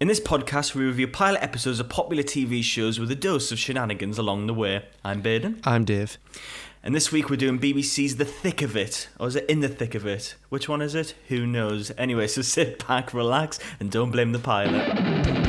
In this podcast, we review pilot episodes of popular TV shows with a dose of shenanigans along the way. I'm Baden, I'm Dave. and this week we're doing BBC's The Thick of It. Or is it In the Thick of It? Which one is it? Who knows? Anyway, so sit back, relax, and don't blame the pilot.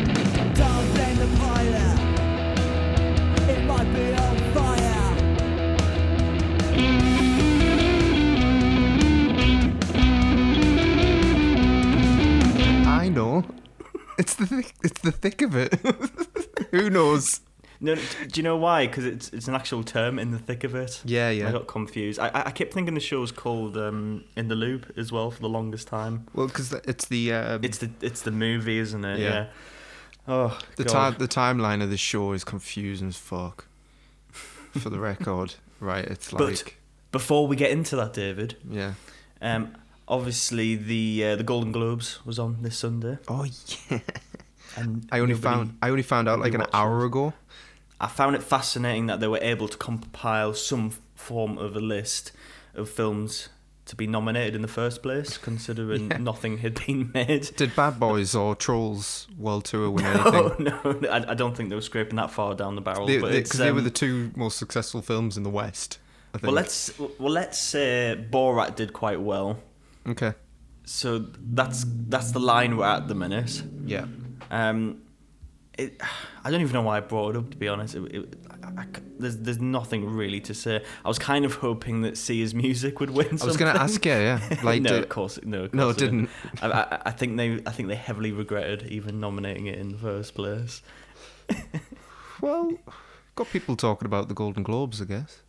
Thick, it's the thick of it. Who knows? No, do you know why? Because it's it's an actual term, In the Thick of It. Yeah, yeah. I got confused. I, I kept thinking the show was called um, In the Loop as well for the longest time. Well, because it's the uh, It's the it's the movie, isn't it? Yeah. Yeah. Oh, the time the timeline of the show is confusing as fuck. For the record, right? It's But- like Before we get into that, David, yeah. um, obviously the uh, the Golden Globes was on this Sunday, Oh yeah. And I only nobody- found I only found out like an hour it. ago. I found it fascinating that they were able to compile some form of a list of films to be nominated in the first place, considering Yeah. nothing had been made. Did Bad Boys or Trolls World Tour win anything? Oh no, I, I don't think they were scraping that far down the barrel. They, but they, it's, 'cause they were um, the two most successful films in the West. Well, let's well let's say Borat did quite well. okay. So that's that's the line we're at the minute. Yeah. Um, it, I don't even know why I brought it up. To be honest, it, it, I, I there's there's nothing really to say. I was kind of hoping that Sia's music would win. I was gonna ask you, yeah. Like, no, did- of course, no, of no, it didn't. I, I, I think they I think they heavily regretted even nominating it in the first place. Well, got people talking about the Golden Globes, I guess.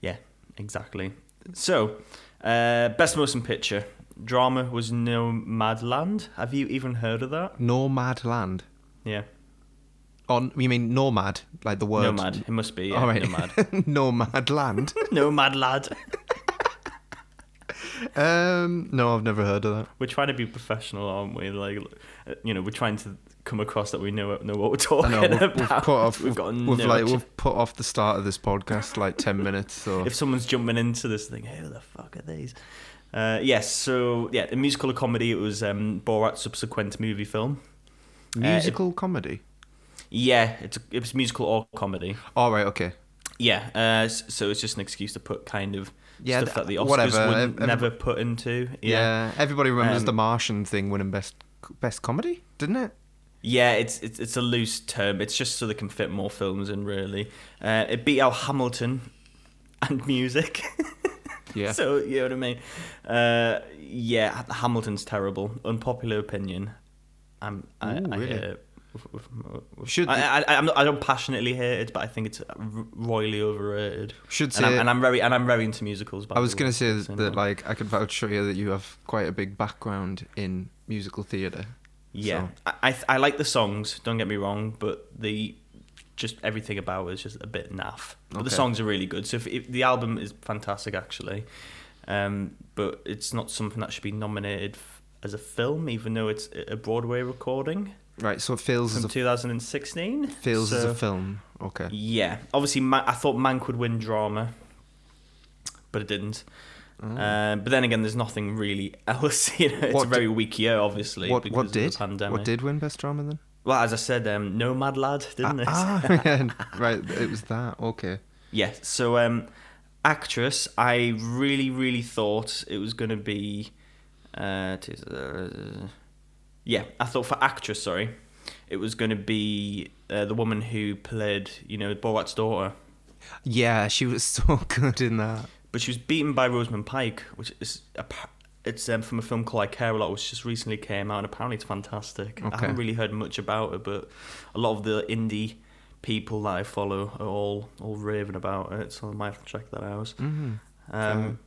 Yeah, exactly. So, uh, best motion picture drama was Nomadland. Have you even heard of that? Nomad Land. Yeah, On you mean nomad, like the word? Nomad. It must be. Yeah, All right. Nomad. nomad land. Nomad lad. Um, no, I've never heard of that. We're trying to be professional, aren't we? Like, uh, you know, we're trying to come across that we know know what we're talking know we've, about. we've put off. We've got we've no like idea. we've put off the start of this podcast like ten minutes. So If someone's jumping into this thing, who the fuck are these? Uh, yes, so yeah, a musical or comedy. It was um, Borat's subsequent movie film. musical comedy. Yeah, it's it was musical or comedy. All right. Okay. Yeah, uh, so it's just an excuse to put kind of Yeah, stuff that the Oscars whatever. would Ev- never put into. Yeah. Yeah, Everybody remembers Um, the Martian thing winning best best comedy, didn't it? yeah, it's, it's it's a loose term. It's just so they can fit more films in. Really, uh, it beat out Hamilton and music. Yeah. So you know what I mean? Uh, yeah, Hamilton's terrible. Unpopular opinion. I'm. I, Ooh, I really? hate it. Should- I, I, I'm not, I don't passionately hate it, but I think it's royally overrated. Should And I'm, say- and I'm very and I'm very into musicals. I was gonna say so that like I could vouch for you that you have quite a big background in musical theatre. Yeah, So- I, I I like the songs. Don't get me wrong, but the just everything about it is just a bit naff. But the songs are really good. So if, if the album is fantastic, actually, um, but it's not something that should be nominated f- as a film, even though it's a Broadway recording Right. So it feels as from a 2016. feels as a film. Okay. Yeah, obviously, I thought Mank would win drama, but it didn't. Oh. Uh, but then again, there's nothing really else. You know, it's What a very weak year, obviously. what because what of did the pandemic. what did win best drama then? Well, as I said, um, Nomad Lad, didn't it? Ah, yeah, right. It was that. Okay. yeah. So, um, actress, I really, really thought it was going to be. Uh, uh, yeah, I thought for actress, sorry, it was going to be uh, the woman who played, you know, Borat's daughter. Yeah, she was so good in that. But she was beaten by Rosamund Pike, which is a, it's um, from a film called I Care a Lot, which just recently came out, and apparently it's fantastic. I haven't really heard much about it, but a lot of the indie people that I follow are all all raving about it, so I might have to check that out. Mm-hmm. Um,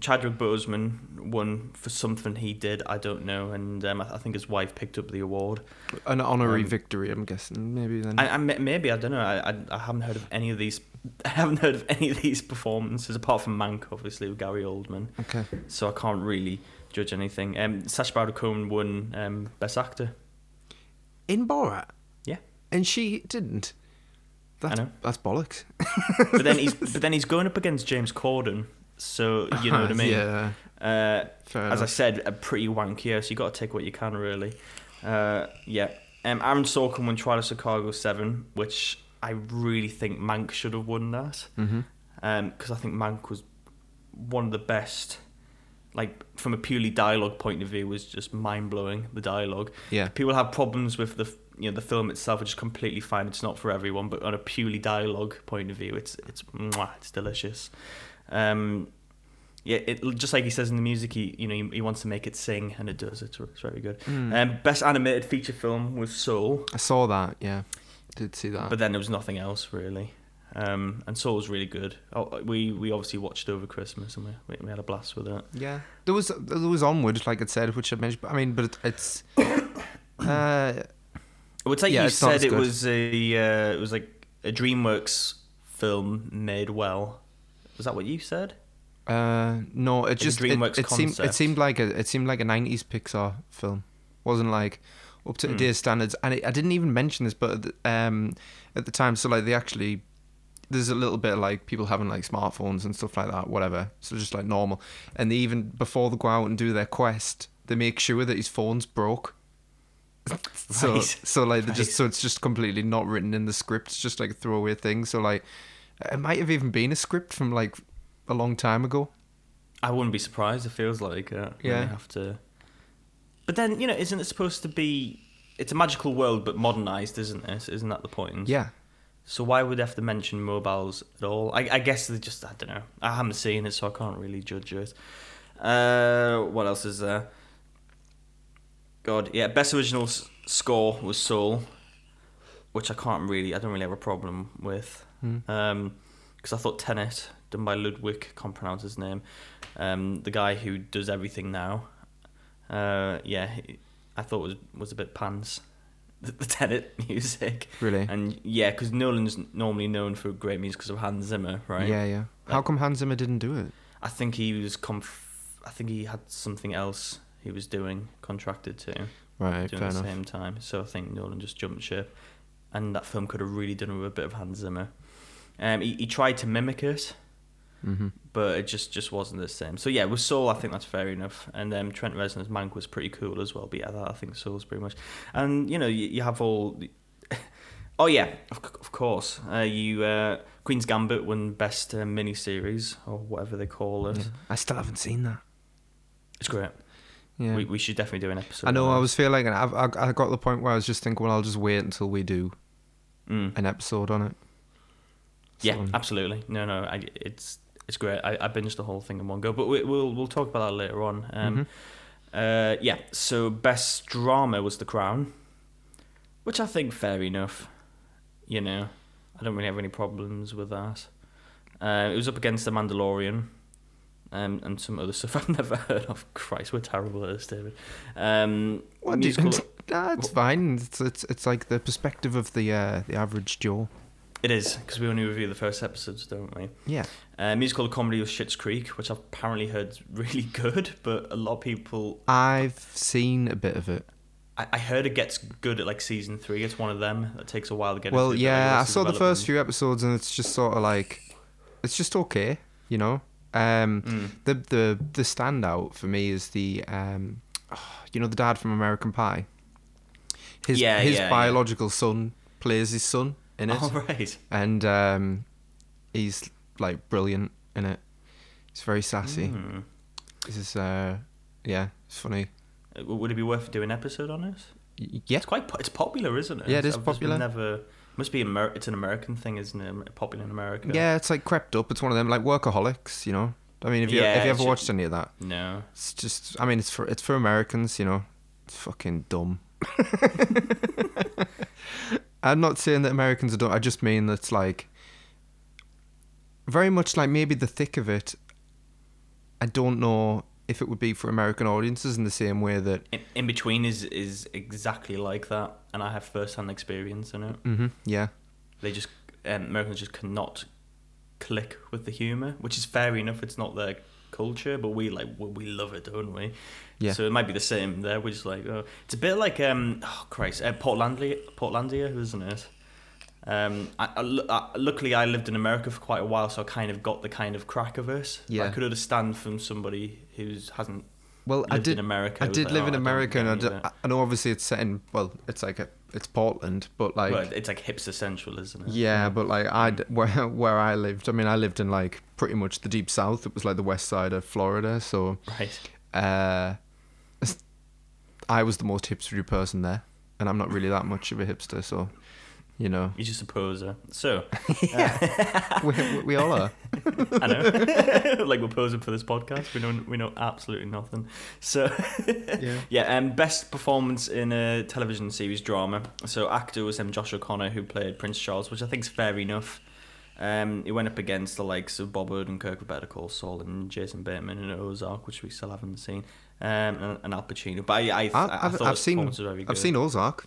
Chadwick Boseman won for something he did, I don't know, and um, I, I think his wife picked up the award. An honorary Um, victory, I'm guessing. Maybe then. I, I maybe I don't know. I, I I haven't heard of any of these. I haven't heard of any of these performances apart from Mank, obviously with Gary Oldman. okay. So I can't really judge anything. Um, Sacha Baron Cohen won um, Best Actor. In Borat. Yeah. And she didn't. That's, know. That's bollocks. But then he's but then he's going up against James Corden. So you know what I mean. Yeah. Uh, as I said, a pretty wank year. So you got to take what you can really. Uh, yeah. Um, Aaron Sorkin won Trial of Chicago 7, which I really think Mank should have won that. Mm-hmm. Because I think Mank was one of the best, like, from a purely dialogue point of view, was just mind blowing, the dialogue. Yeah. People have problems with the you know the film itself, which is completely fine. It's not for everyone, but on a purely dialogue point of view, it's it's mwah, it's delicious. Um, yeah, it just like he says in the music, he you know he, he wants to make it sing, and it does. It's, it's very good. Mm. Um, best animated feature film was Soul, I saw that. Yeah, did see that. but then there was nothing else really. Um, and Soul was really good. Oh, we we obviously watched it over Christmas, and we, we, had a blast with it. yeah, there was there was onward, like it said, which I mentioned. I mean, but it, it's. Uh, I would say Yeah, you said it was a uh, it was like a DreamWorks film made well. Was that what you said? uh, no, it just it, it seemed it seemed like a it seemed like a nineties Pixar film. wasn't like up to Hmm. today's standards. And it, I didn't even mention this, but um, at the time, so like they actually there's a little bit of, like people having like smartphones and stuff like that, whatever. So just like normal. And they even before they go out and do their quest, they make sure that his phone's broke. So Right. so like they just so it's just completely not written in the script. It's just like a throwaway thing. So like it might have even been a script from like a long time ago. I wouldn't be surprised. It feels like uh, Yeah. have to. But then you know, isn't it supposed to be? It's a magical world, but modernized, isn't it? Isn't that the point? Yeah. So why would they have to mention mobiles at all? I, I guess they just I don't know. I haven't seen it, so I can't really judge it. Uh, what else is there? God, yeah. Best original s- score was Soul, which I can't really. I don't really have a problem with. Hmm. Um, because I thought Tenet, done by Ludwig, can't pronounce his name, um, the guy who does everything now. Uh, yeah, I thought was was a bit pants. The, the Tenet music. Really. And yeah, because Nolan's normally known for great music because of Hans Zimmer, right? Yeah, yeah. How come Hans Zimmer didn't do it? I think he was conf- I think he had something else he was doing contracted to Right, doing fair at the enough. same time. So I think Nolan just jumped ship, and that film could have really done with a bit of Hans Zimmer. Um, he, he tried to mimic it, hmm but it just just wasn't the same. So yeah, with Soul, I think that's fair enough. And um, Trent Reznor's Mank was pretty cool as well. But yeah, that, I think Soul's pretty much. And you know, you, you have all. Oh yeah, of, of course. Uh, you uh, Queen's Gambit won best uh, mini series or whatever they call it. I still haven't seen that. It's great. Yeah. We, we should definitely do an episode. I know. I was feeling. I, I I got to the point where I was just thinking, well, I'll just wait until we do Mm. an episode on it. Yeah, So- absolutely. No, no, I, it's it's great. I, I binged the whole thing in one go, but we, we'll we'll talk about that later on. Um, Mhm. uh, yeah. So best drama was The Crown, which I think fair enough. You know, I don't really have any problems with that. Uh, it was up against The Mandalorian. Um, and some other stuff I've never heard of. Christ, we're terrible at this, David. Um, What do you, nah, it's fine. It's, it's it's like the perspective of the uh, the average Joe. It is because we only review the first episodes, don't we? Yeah. Uh, musical comedy was Schitt's Creek, which I've apparently heard is really good, but a lot of people. I've seen a bit of it. I, I heard it gets good at like season three. It's one of them that takes a while to get. Well, yeah, I saw the first few episodes, and it's just sort of like, it's just okay, you know. Um, Mm. the the the standout for me is the um, you know, the dad from American Pie. His Yeah, his yeah, yeah. biological son plays his son in it, Oh right. and um, he's like brilliant in it. He's very sassy. Mm. This is uh, yeah, it's funny. Uh, Would it be worth doing an episode on it? Y- Yeah, It's quite. po- It's popular, isn't it? Yeah, it is I've popular. Never. Must be Amer- It's an American thing, isn't it? Popular in America. yeah, it's like crept up. It's one of them like workaholics, you know. I mean, if you Yeah, if you ever watched any of that, No. It's just, I mean, it's for it's for Americans, you know. It's fucking dumb. I'm not saying that Americans are dumb. I just mean that's like very much like maybe the thick of it. I don't know if it would be for American audiences in the same way that. In, in between is is exactly like that, and I have first hand experience in it. hmm yeah, they just um, Americans just cannot click with the humor, which is fair enough. It's not their culture, but we like we love it, don't we? Yeah. So it might be the same there. We're just like, oh, it's a bit like um, oh Christ, uh, Portlandia, Portlandia, isn't it? Um, I, I, I, luckily I lived in America for quite a while, so I kind of got the kind of crack of it. Yeah. I could understand from somebody who hasn't Well, I did. in America. I did live in America, and I, any d- of it. I know obviously it's set in. Well, it's like a it's Portland, but like Well, it's like hipster central, isn't it? yeah, but like I d- where where I lived. I mean, I lived in like pretty much the deep south. It was like the west side of Florida, so Right. uh, I was the most hipstery person there, and I'm not really that much of a hipster, so you know, You're just a poser. So, we, we- we all are. I know. like we're posing for this podcast. We know we know absolutely nothing. So Yeah. yeah, um, best performance in a television series drama. So actor was um, Josh O'Connor who played Prince Charles, which I think is fair enough. Um, he went up against the likes of Bob Odenkirk with Better Call Saul and Jason Bateman in Ozark, which we still haven't seen, um, and, and Al Pacino. But I, I, I, I, I I've, thought I've his seen was very good. I've seen Ozark.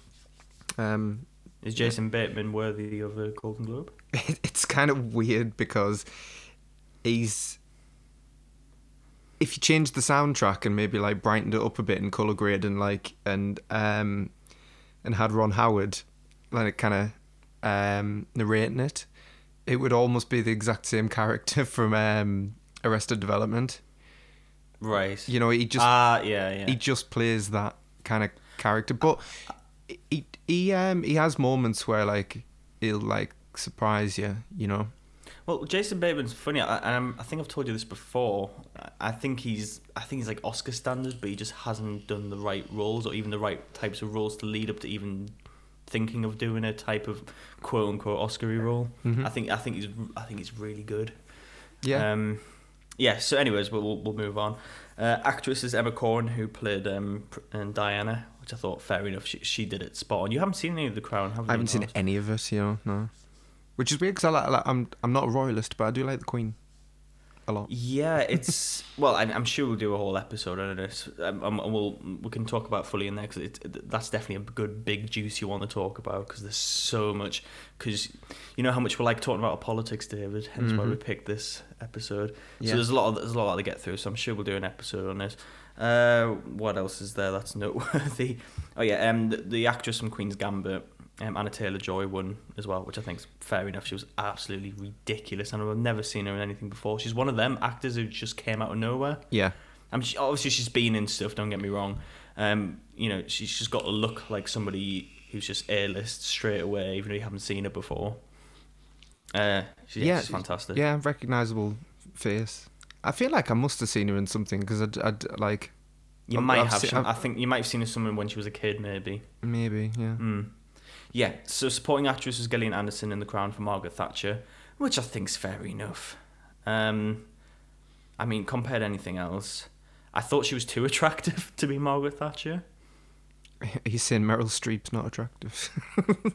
Um, Is Jason Bateman worthy of a Golden Globe? it's kind of weird because he's if you change the soundtrack and maybe like brightened it up a bit and color grade and like and um and had Ron Howard like kind of um narrating it, it would almost be the exact same character from um Arrested Development. Right. You know, he just Ah, yeah, yeah. he just plays that kind of character. But he he um he has moments where like he'll like surprise you. You know. Well, Jason Bateman's funny. I, I'm, I think I've told you this before. I- think he's, I think he's like Oscar standards, but he just hasn't done the right roles or even the right types of roles to lead up to even thinking of doing a type of quote unquote Oscary role. Mhm. I think, I think he's, I think he's really good. Yeah. Um, yeah. So, anyways, we'll we'll, we'll move on. Uh, actress is Emma Corrin, who played um and Diana, which I thought fair enough. She she did it spot on. You haven't seen any of The Crown, have you? I haven't seen any of it, you know, no. Which is weird because I like, like, I'm I'm not a royalist, but I do like the Queen a lot. Yeah, it's well. I, I'm sure we'll do a whole episode on this. Um, um, and we'll we can talk about fully in there because it, that's definitely a good big juice you want to talk about because there's so much. Because you know how much we like talking about politics, David. Hence why we Mhm. picked this episode. Yeah. So there's a lot. Of, there's a lot to get through. So I'm sure we'll do an episode on this. Uh, what else is there that's noteworthy? Oh yeah, um, the, the actress from Queen's Gambit. Um, Anya Taylor-Joy won as well, which I think is fair enough. She was absolutely ridiculous, and I've never seen her in anything before. She's one of them actors who just came out of nowhere. Yeah. I mean, she, obviously she's been in stuff. Don't get me wrong. Um, you know, she's just got to look like somebody who's just A list straight away, even though you haven't seen her before. Uh, yeah, Yeah, she's fantastic. Yeah, recognizable face. I feel like I must have seen her in something because I'd, I'd like you I've- might I've have. seen- some, I think you might have seen her somewhere when she was a kid, maybe. maybe yeah. Mm. Yeah. So supporting actress was Gillian Anderson in The Crown for Margaret Thatcher, which I think's fair enough. Um, I mean, compared to anything else, I thought she was too attractive to be Margaret Thatcher. He's saying Meryl Streep's not attractive.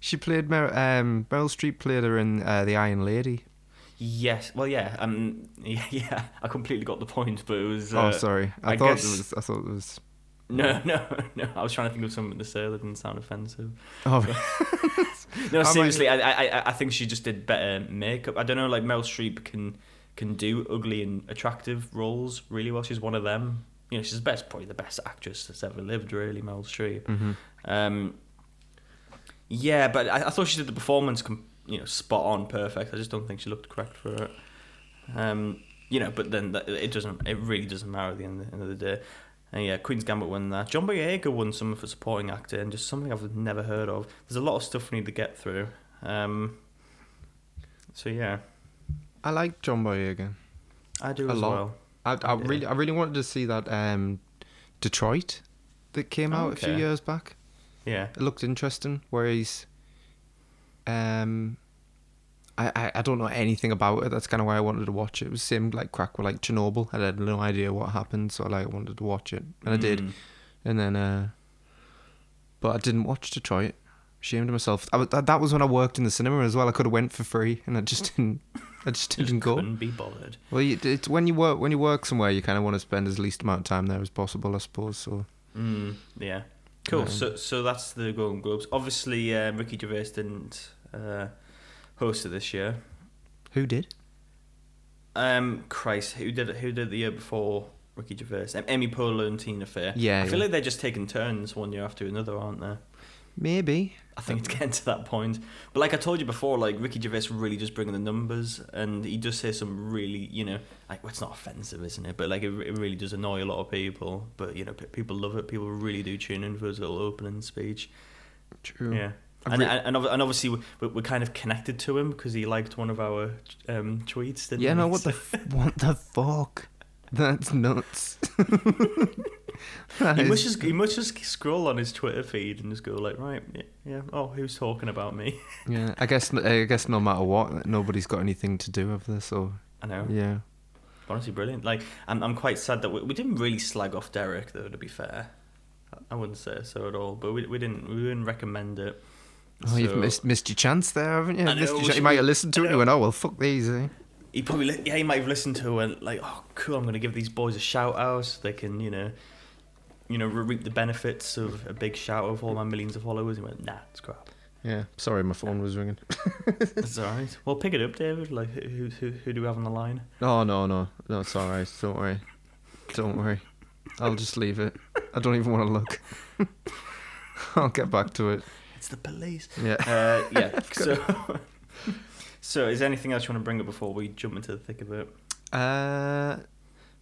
she played Mer- um, Meryl Streep played her in uh, The Iron Lady. Yes. Well, yeah. Um. Yeah. yeah I completely got the point, but it was. Uh, oh, sorry. I, I thought guess- it was. I thought it was. No, no, no. I was trying to think of something to say that didn't sound offensive. Oh, No, seriously, I, I, I- I think she just did better makeup. I don't know, like Mel Streep can can do ugly and attractive roles really well. She's one of them. You know, she's the best, probably the best actress that's ever lived. Really, Mel Streep. mhm. Um, yeah, but I, I thought she did the performance, com- you know, spot on, perfect. I just don't think she looked correct for it. Um, you know, but then that, it doesn't. It really doesn't matter at the end, end of the day. And yeah, Queen's Gambit won that. John Boyega won some for supporting actor, and just something I've never heard of. There's a lot of stuff we need to get through. Um, so yeah, I like John Boyega. I do A as lot. well. I, I Yeah. really, I really wanted to see that um, Detroit that came Oh, out a few years back. Yeah, It looked interesting. Where he's, um, I, I, I don't know anything about it. That's kind of why I wanted to watch it. It was same like crack with like Chernobyl. I had no idea what happened, so I like wanted to watch it, and I did. Mm. And then, uh, but I didn't watch Detroit. Ashamed of myself. I, that that was when I worked in the cinema as well. I could have went for free, and I just didn't. I just Just didn't go. couldn't be bothered. Well, you, it's when you work when you work somewhere, you kind of want to spend as least amount of time there as possible, I suppose. So Mm, yeah. Cool. Um, so so that's the Golden Globes. Obviously, uh, Ricky Gervais didn't uh, host it this year. who did? Um, Christ, who did it? Who did it the year before Ricky Gervais? Um, Amy Poehler and Tina Fey. Yeah, I feel yeah. like they're just taking turns one year after another, aren't they? Maybe. I think it's getting to that point. But like I told you before, like Ricky Gervais really just bringing the numbers, and he does say some really, you know, like well, it's not offensive, isn't it? But like it, it really does annoy a lot of people. But you know, pe- people love it. People really do tune in for his little opening speech. True. Yeah. And, and, and obviously we- we're kind of connected to him because he liked one of our um, tweets. Didn't Yeah, no, what the f- what the fuck? That's nuts. That He is- must just he must just scroll on his Twitter feed and just go like, right, yeah, yeah. Oh, who's talking about me? yeah, I guess I guess no matter what, nobody's got anything to do with this. Or I know. yeah, Honestly, brilliant. Like, I'm I'm quite sad that we, we didn't really slag off Derek, though. To be fair, I- I wouldn't say so at all. But we we didn't we didn't recommend it. Oh, you've missed missed your chance there, haven't you? Know, your. You might have listened to it and went, oh well, fuck these. Eh? He probably li- yeah he might have listened to it and like oh cool I'm gonna give these boys a shout out so they can you know you know reap the benefits of a big shout out of all my millions of followers. He went nah it's crap. Yeah, sorry, my phone was ringing. It's all right. Well, pick it up, David. Like who who who do we have on the line? Oh no, no, no, it's all right. Don't worry, don't worry. I'll just leave it. I don't even want to look. I'll get back to it. It's the police. Yeah. Uh, yeah. So, so is there anything else you want to bring up before we jump into the thick of it? Uh,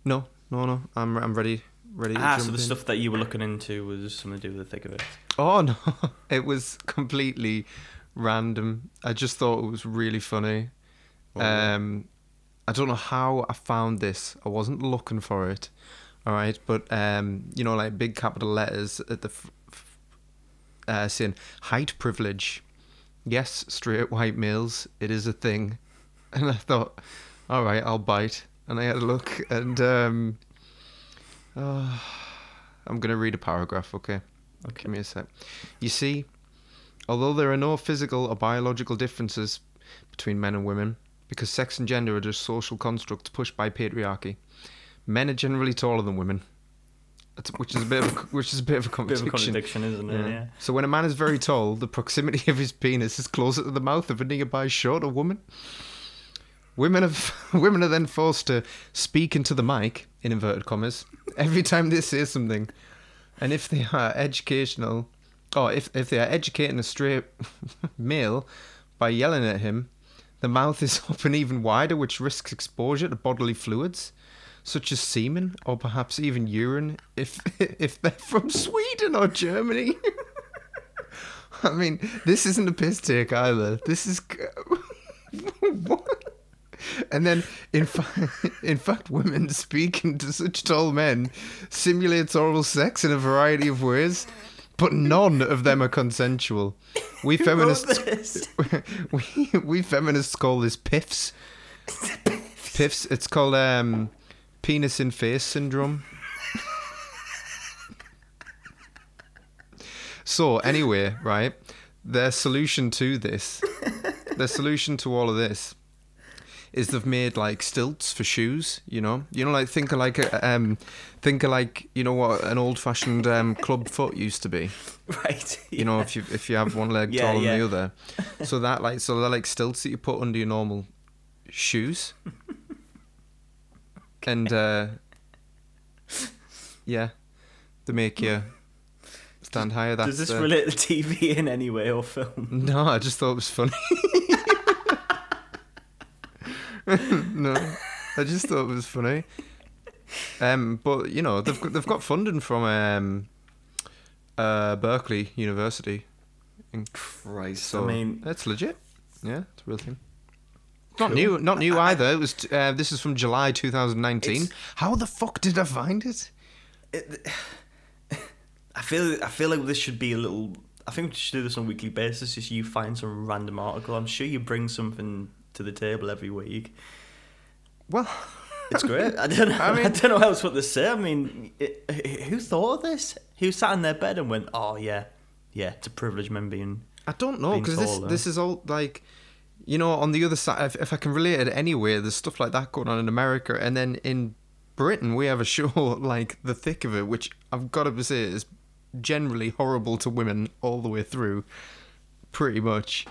no, no, no. I'm I'm ready, ready. Ah, so the in. stuff that you were looking into was something to do with the thick of it. Oh no, it was completely random. I just thought it was really funny. Um, I don't know how I found this. I wasn't looking for it. All right, but um, you know, like big capital letters at the f- uh, saying height privilege. Yes, straight white males. It is a thing, and I thought, all right, I'll bite. And I had a look, and um, oh, I'm gonna read a paragraph. Okay. Okay. Give me a sec. You see, although there are no physical or biological differences between men and women, because sex and gender are just social constructs pushed by patriarchy, men are generally taller than women. Which is a bit of a, which is a bit of a Bit of a contradiction. contradiction, isn't it? Yeah. Yeah. So when a man is very tall, the proximity of his penis is closer to the mouth of a nearby shorter woman. Women have women are then forced to speak into the mic in inverted commas every time they say something, and if they are educational, or if if they are educating a straight male by yelling at him, the mouth is open even wider, which risks exposure to bodily fluids. Such as semen or perhaps even urine, if if they're from Sweden or Germany. I mean, this isn't a piss take either. This is what? And then, in fact, in fact, women speaking to such tall men simulates oral sex in a variety of ways, but none of them are consensual. We feminists, we we feminists call this piffs. Piffs. It's called um, penis in face syndrome. So anyway, right, their solution to this, their solution to all of this, is they've made like stilts for shoes. You know, you know, like think of like a, um, think of like you know what an old-fashioned um, club foot used to be. Right. You know, if you if you have one leg Yeah, taller yeah. than the other, so that like so they're like stilts that you put under your normal shoes, and uh, yeah, they make you stand higher. That's Does this relate to TV in any way or film? No, I just thought it was funny. no, I just thought it was funny. Um, but you know they've got, they've got funding from um, uh, Berkeley University, Christ. so I mean, that's legit. Yeah, it's a real thing. Not new, not new either. It was. Uh, this is from July 2019. It's- How the fuck did I find it? it, I feel I feel like this should be a little. I think we should do this on a weekly basis. Just you find some random article. I'm sure you bring something to the table every week. Well, It's great. I don't know. I, I don't know else what to say. I mean, it, who thought of this? Who sat in their bed and went, "Oh yeah, yeah, it's a privilege men being." I don't know because this this is all like, you know, on the other side. If, if I can relate it anywhere, there's stuff like that going on in America, and then in Britain we have a show like The Thick of It, which I've got to say is generally horrible to women all the way through, pretty much.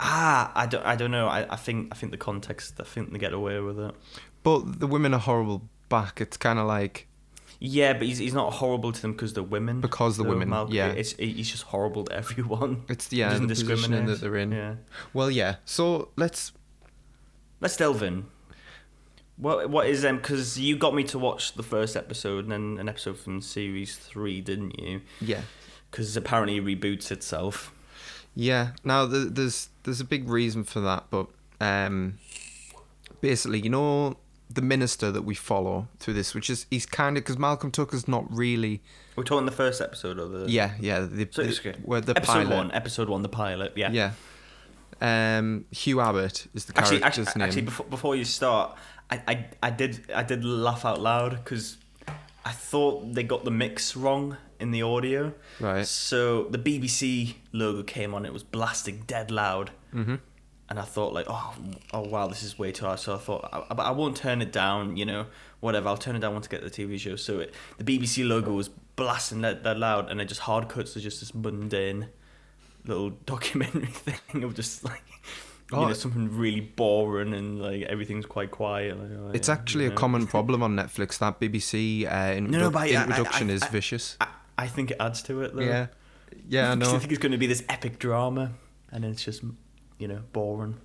Ah, I don't. I don't know. I, I think. I think the context. I think they get away with it. But the women are horrible back. It's kind of like, Yeah, but he's, he's not horrible to them because they're women. Because they're women, Malcolm. yeah. It's, he's just horrible to everyone. It's yeah, doesn't the positioning discriminate. that they're in. Yeah. Well, yeah. So let's Let's delve in. What what is um? Because you got me to watch the first episode and then an episode from series three, didn't you? yeah. Because apparently it reboots itself. Yeah. Now th- there's there's a big reason for that, but um, basically, you know, the minister that we follow through this, which is he's kind of because Malcolm Tucker's not really. We're talking the first episode of the Yeah, yeah. The, So the, it's okay. where the episode pilot. one, episode one, the pilot. Yeah. Yeah. Um, Hugh Abbott is the Actually, character's actually, name. actually, before, before you start, I, I, I did I did laugh out loud because I thought they got the mix wrong in the audio. Right. So the BBC logo came on. It was blasting dead loud. Mhm. And I thought like, oh, oh wow, this is way too hard. So I thought, I, I won't turn it down. You know, whatever. I'll turn it down once I get the TV show. So it, the BBC logo was blasting that, that loud, and it just hard cuts to just this mundane little documentary thing of just like. You Oh. know, something really boring and like everything's quite quiet. Like, oh, It's actually you a common problem on Netflix. That BBC uh, introdu- No, no, but I- I- introduction I- is vicious. I, I think it adds to it though. yeah, yeah, I know. I think it's going to be this epic drama, and it's just, you know, boring.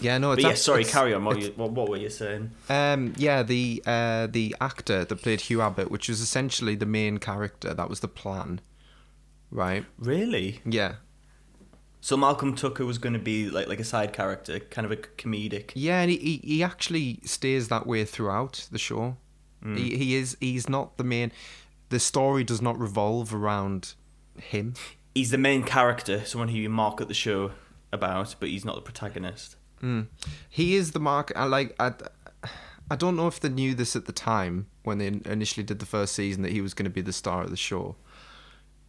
Yeah, no. It's But yeah, sorry, carry on. What, you, what, what were you saying? Um, yeah, the uh, the actor that played Hugh Abbott, which was essentially the main character, that was the plan, right? Really? Yeah, So Malcolm Tucker was going to be like like a side character, kind of a comedic. yeah, and he, he, he actually stays that way throughout the show. Mm. He he is he's not the main. The story does not revolve around him. He's the main character, someone who you mark at the show about, but he's not the protagonist. Mm. He is the mark. I like. I, I don't know if they knew this at the time when they initially did the first season that he was going to be the star of the show,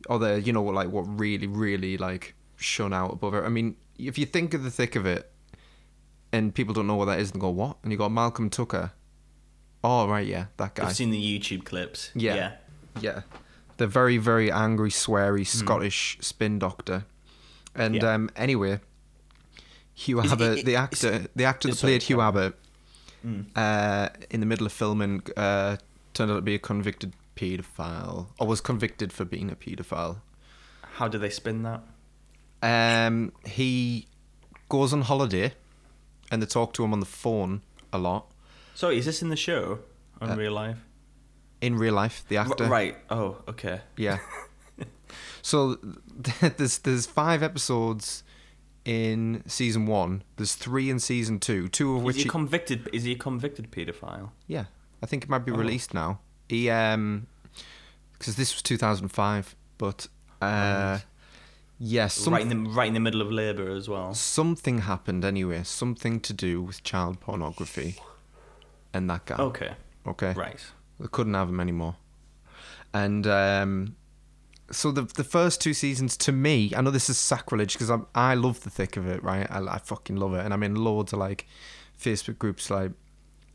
or the you know like what really really like shone out above it. I mean, if you think of the thick of it, and people don't know what that is, and go what, and you got Malcolm Tucker. Oh right, yeah, that guy. I've seen the YouTube clips. Yeah. yeah. Yeah. The very, very angry, sweary Scottish spin doctor. And Hmm. Yeah. um, anyway, Hugh Abbott, the actor, the actor that played Hugh. Abbott, Mm. uh, in the middle of filming, uh, turned out to be a convicted paedophile, or was convicted for being a paedophile. How do they spin that? Um, he goes on holiday, and they talk to him on the phone a lot So is this in the show on Uh, real life? in real life. The R- actor, right. Oh, okay. Yeah. so there's there's five episodes in season one. There's three in season two. Two of Is which he he- convicted? Is he a convicted paedophile? yeah, I think it might be Oh. released now. He um, because this was 2005, but uh, Right. yeah, some, right in the right in the middle of labour as well. something happened anyway. Something to do with child pornography, and that guy. Okay. Okay. Right. They couldn't have him anymore. And um, so the the first two seasons, to me, I know this is sacrilege because I I love the thick of it, right? I, I fucking love it, and I'm in loads of like Facebook groups, like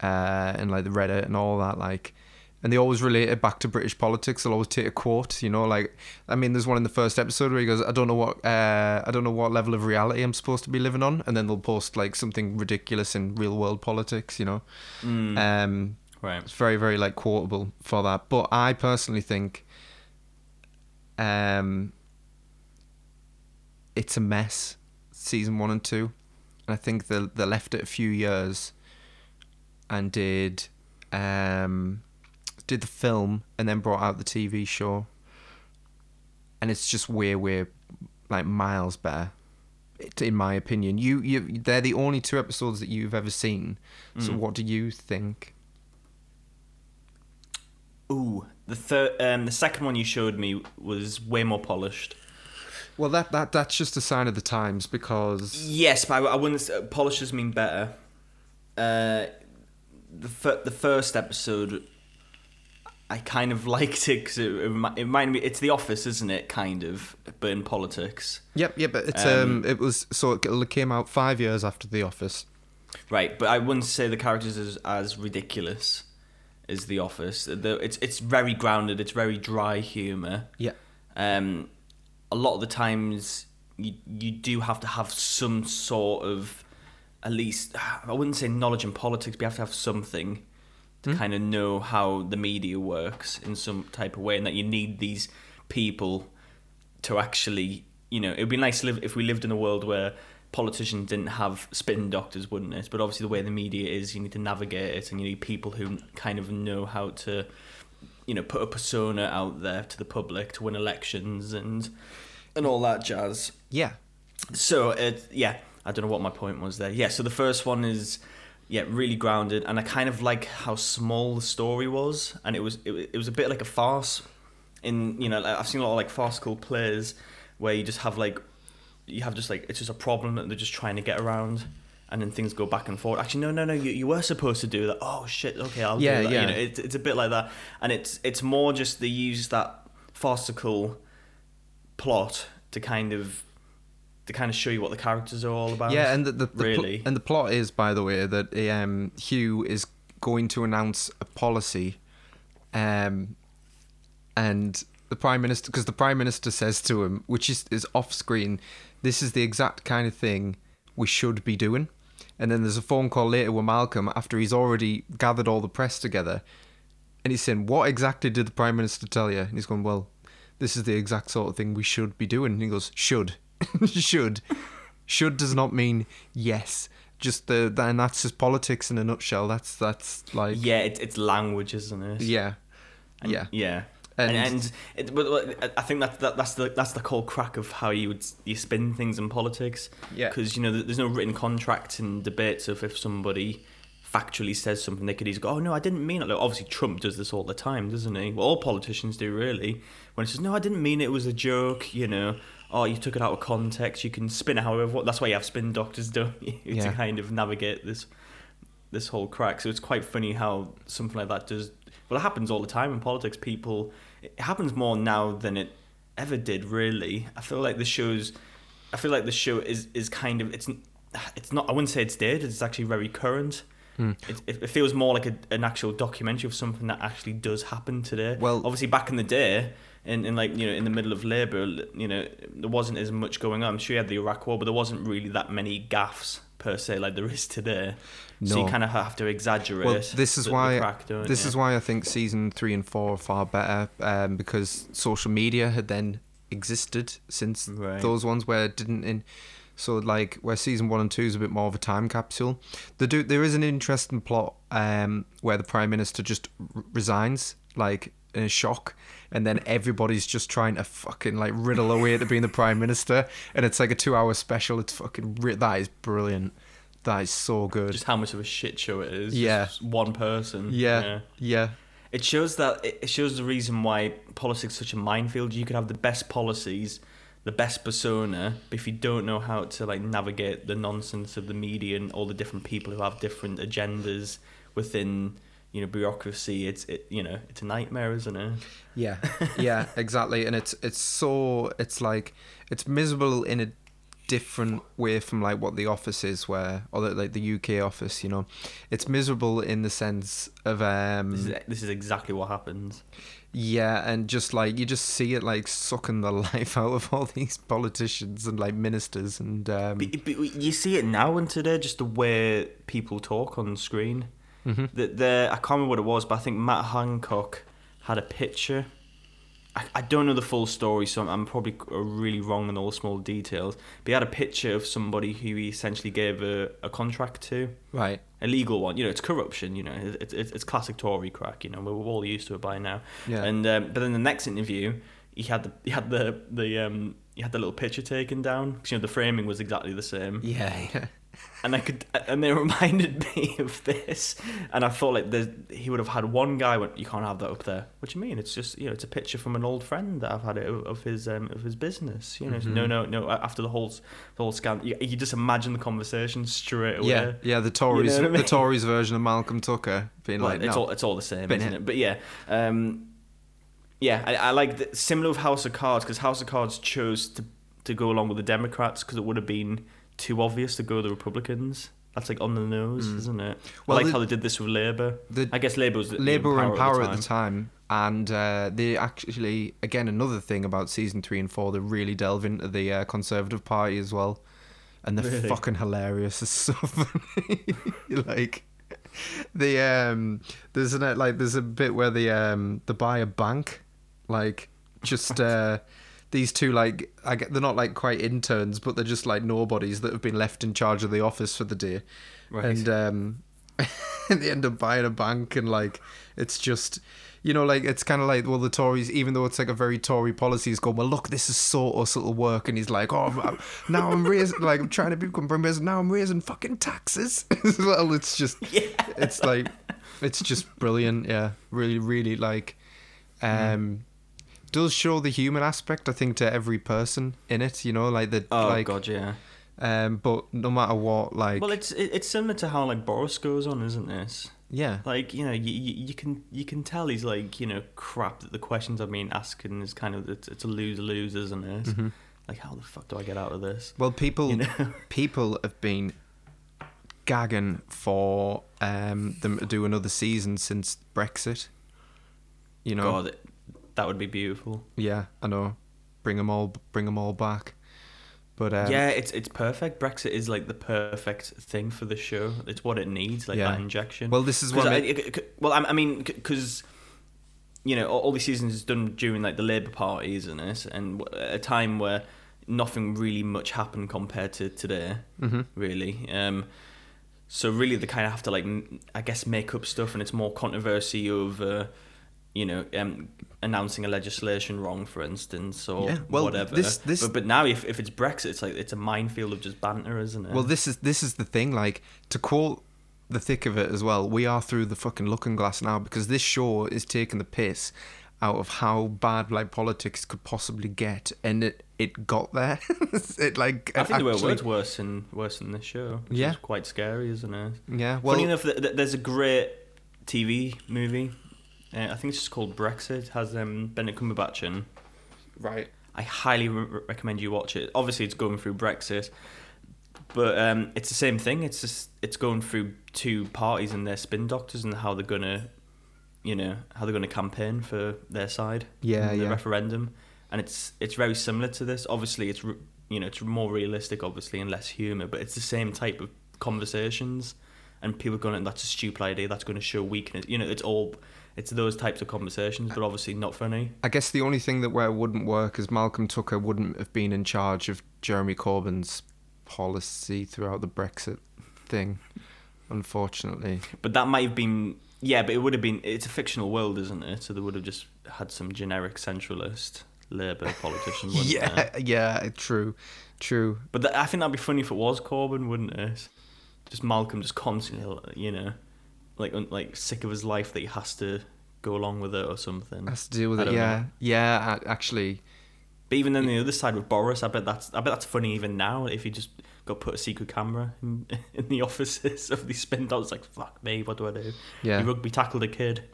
uh, and like the Reddit and all that, like. And they always relate it back to British politics. They'll always take a quote, you know, like I mean, there's one in the first episode where he goes, "I don't know what, uh, I don't know what level of reality I'm supposed to be living on," and then they'll post like something ridiculous in real world politics, you know. Mm, Um, right. it's very, very like quotable for that. But I personally think um it's a mess, season one and two. And I think they they left it a few years and did um did the film and then brought out the TV show. And it's just way, way like miles better. In my opinion, you you they're the only two episodes that you've ever seen. So Mm. what do you think? Ooh, the third, um, the second one you showed me was way more polished. Well, that that that's just a sign of the times because Yes, but I, I wouldn't. Uh, polishes mean better. Uh, the fir- the first episode, I kind of liked it because it, it, remi- it reminded me. It's The Office, isn't it? Kind of, but in politics. yep, yep. But it's Um, um, it was so it came out five years after The Office. Right, but I wouldn't say the characters as as ridiculous as The Office. The, it's it's very grounded. It's very dry humor. Yeah, um, a lot of the times you you do have to have some sort of at least I wouldn't say knowledge in politics, but you have to have something to kind of know how the media works in some type of way, and that you need these people to actually, you know, it would be nice to live if we lived in a world where politicians didn't have spin doctors, wouldn't it? But obviously, the way the media is, you need to navigate it, and you need people who kind of know how to, you know, put a persona out there to the public to win elections and and all that jazz. Yeah. So it, yeah, I don't know what my point was there. Yeah, so the first one is yeah really grounded, and I kind of like how small the story was, and it was it, it was a bit like a farce. In you know, I've seen a lot of like farcical plays where you just have like you have just like it's just a problem that they're just trying to get around. And then things go back and forth. Actually, no, no, no. You, you were supposed to do that. Oh shit. Okay, I'll Yeah, do that. yeah. You know, it's it's a bit like that, and it's it's more just they use that farcical plot to kind of to kind of show you what the characters are all about. Yeah, and the, the, the pl- and the plot is, by the way, that um, Hugh is going to announce a policy, um, and the prime minister, because the prime minister says to him, which is is off screen, this is the exact kind of thing we should be doing. And then there's a phone call later with Malcolm after he's already gathered all the press together, and he's saying, "What exactly did the prime minister tell you?" And he's going, "Well, this is the exact sort of thing we should be doing." And he goes, "Should, should, should does not mean yes. Just the and that's just politics in a nutshell. That's that's like yeah, it, it's language, isn't it? yeah, And- yeah, yeah. And, And- and it, I think that, that that's the that's the whole crack of how you would you spin things in politics. Yeah. Because you know there's no written contract in debates of if somebody factually says something, they could easily go, "Oh no, I didn't mean it." Like, obviously, Trump does this all the time, doesn't he? Well, all politicians do really. When he says, "No, I didn't mean it. It was a joke," you know. Oh, you took it out of context. You can spin it however. That's why you have spin doctors, don't you? Yeah. to kind of navigate this this whole crack. So it's quite funny how something like that does. Well, it happens all the time in politics. People, it happens more now than it ever did. Really, I feel like the shows. I feel like the show is is kind of it's it's not. I wouldn't say it's dead. It's actually very current. Hmm. It, it, it feels more like a, an actual documentary of something that actually does happen today. Well- obviously back in the day, in, in like you know in the middle of Labour, you know there wasn't as much going on. I'm sure you had the Iraq War, but there wasn't really that many gaffes per se like there is today. So you kind of have to exaggerate. Well, this is the- the why crack, don't this you? is why I think season three and four are far better um, because social media had then existed since Right. those ones where it didn't. In so like where season one and two is a bit more of a time capsule. They do there is an interesting plot um, where the prime minister just r- resigns like in a shock. And then everybody's just trying to fucking like riddle away to being the prime minister, and it's like a two-hour special. It's fucking that is brilliant. That is so good. just how much of a shit show it is. Yeah. Just one person. yeah, yeah, It shows that it it shows the reason why politics is such a minefield. You could have the best policies, the best persona, but if you don't know how to like navigate the nonsense of the media and all the different people who have different agendas within you know bureaucracy, it's it you know it's a nightmare, isn't it? Yeah, yeah, exactly. And it's it's so it's like it's miserable in a different way from like what the office is, where or the, like the UK office. You know, it's miserable in the sense of This is um this is exactly what happens. yeah, and just like you just see it like sucking the life out of all these politicians and like ministers and um But, but you see it now and today, just the way people talk on screen. mhm. The, the I can't remember what it was, but I think Matt Hancock had a picture. I, I don't know the full story, so I'm, probably really wrong in all the small details. But he had a picture of somebody who he essentially gave a, a contract to, right. a legal one. You know, it's corruption. You know, it's it's, it's classic Tory crack. You know, we're all used to it by now. Yeah. And um, but then the next interview, he had the he had the the um he had the little picture taken down because you know the framing was exactly the same Yeah, yeah. And I could, and they reminded me of this, and I thought like there's, he would have had one guy went, you can't have that up there. What do you mean? It's just you know, it's a picture from an old friend that I've had it of, of his um, of his business. You know, Mhm. no, no, no. After the whole the whole scan, you, you just imagine the conversation straight away. Yeah, yeah, the Tories, what I mean? the Tories version of Malcolm Tucker being Well, like, it's no, all it's all the same, isn't it. it? But yeah, um, yeah, I, I like the, similar with House of Cards because House of Cards chose to to go along with the Democrats because it would have been too obvious to go the Republicans. That's like on the nose, isn't it? Well, I like the- how they did this with Labour. the- I guess Labour was Labour were in power at the time, and uh, they actually, again, another thing about season three and four, they really delve into the uh, Conservative Party as well, and they're Really? fucking hilarious. It's so funny. like, the um, there's a like there's a bit where the um, they buy a bank, like just uh, these two like I get they're not like quite interns, but they're just like nobodies that have been left in charge of the office for the day, Right. and um, they end up buying a bank and like it's just. You know, like it's kind of like well, the Tories, even though it's like a very Tory policy, is going well. Look, this is so us it'll work, and he's like, oh, I'm- now I'm raising, like I'm trying to become prime minister. Now I'm raising fucking taxes. well, it's just, it's like, it's just brilliant. Yeah, really, really like, um, does show the human aspect. I think to every person in it. You know, like the Oh like, god, yeah. um, but no matter what, like, Well, it's it, it's similar to how like Boris goes on, isn't this? yeah, Like you know, you, you, you can you can tell he's like you know crap that the questions I've been asking is kind of it's, it's a lose lose, isn't it? Mm-hmm. Like how the fuck do I get out of this? Well, people You know? people have been gagging for um, them to do another season since Brexit. You know, God, that would be beautiful. yeah, I know. Bring them all, bring them all back. But um, yeah, it's it's perfect. Brexit is like the perfect thing for the show. It's what it needs, like Yeah. that injection. Well, this is what I, I- it- it- well, I, I mean, because you know, all, these seasons is done during like the Labour Party, isn't it? And a time where nothing really much happened compared to today, Mm-hmm. really. Um, so really, they kind of have to like, I guess, make up stuff, and it's more controversy of, uh, you know, um, announcing a legislation wrong, for instance, or Yeah, well, whatever. this- this- but, but now, if, if it's Brexit, it's like it's a minefield of just banter, isn't it? Well, this is this is the thing. Like to quote the thick of it as well. We are through the fucking looking glass now because this show is taking the piss out of how bad like politics could possibly get, and it it got there. it like I think there were actually- words worse than worse than this show. Which Yeah. is quite scary, isn't it? Yeah, well, Funny enough, th- th- there's a great TV movie. Uh, I think it's just called Brexit. Has um, Benedict Cumberbatch in. right. I highly re- recommend you watch it. Obviously, it's going through Brexit, but um, it's the same thing. It's just it's going through two parties and their spin doctors and how they're gonna, you know, how they're gonna campaign for their side. Yeah, in the yeah. referendum, and it's it's very similar to this. Obviously, it's re- you know it's more realistic, obviously, and less humor, but it's the same type of conversations. And people going, that's a stupid idea. That's going to show weakness. You know, it's all, it's those types of conversations, but obviously not funny. I guess the only thing that where it wouldn't work is Malcolm Tucker wouldn't have been in charge of Jeremy Corbyn's policy throughout the Brexit thing, unfortunately. But that might have been yeah, but it would have been it's a fictional world, isn't it? So they would have just had some generic centralist Labour politician, Yeah, they? yeah, true, true. But that, I think that'd be funny if it was Corbyn, wouldn't it? Just Malcolm just constantly, you know, like like sick of his life that he has to go along with it or something. Has to deal with it. Yeah, know. yeah. Actually, But even then, the other side with Boris, I bet that's I bet that's funny even now. If he just got put a secret camera in, in the offices of these spin doctors, like fuck me, what do I do? yeah. He rugby tackled a kid.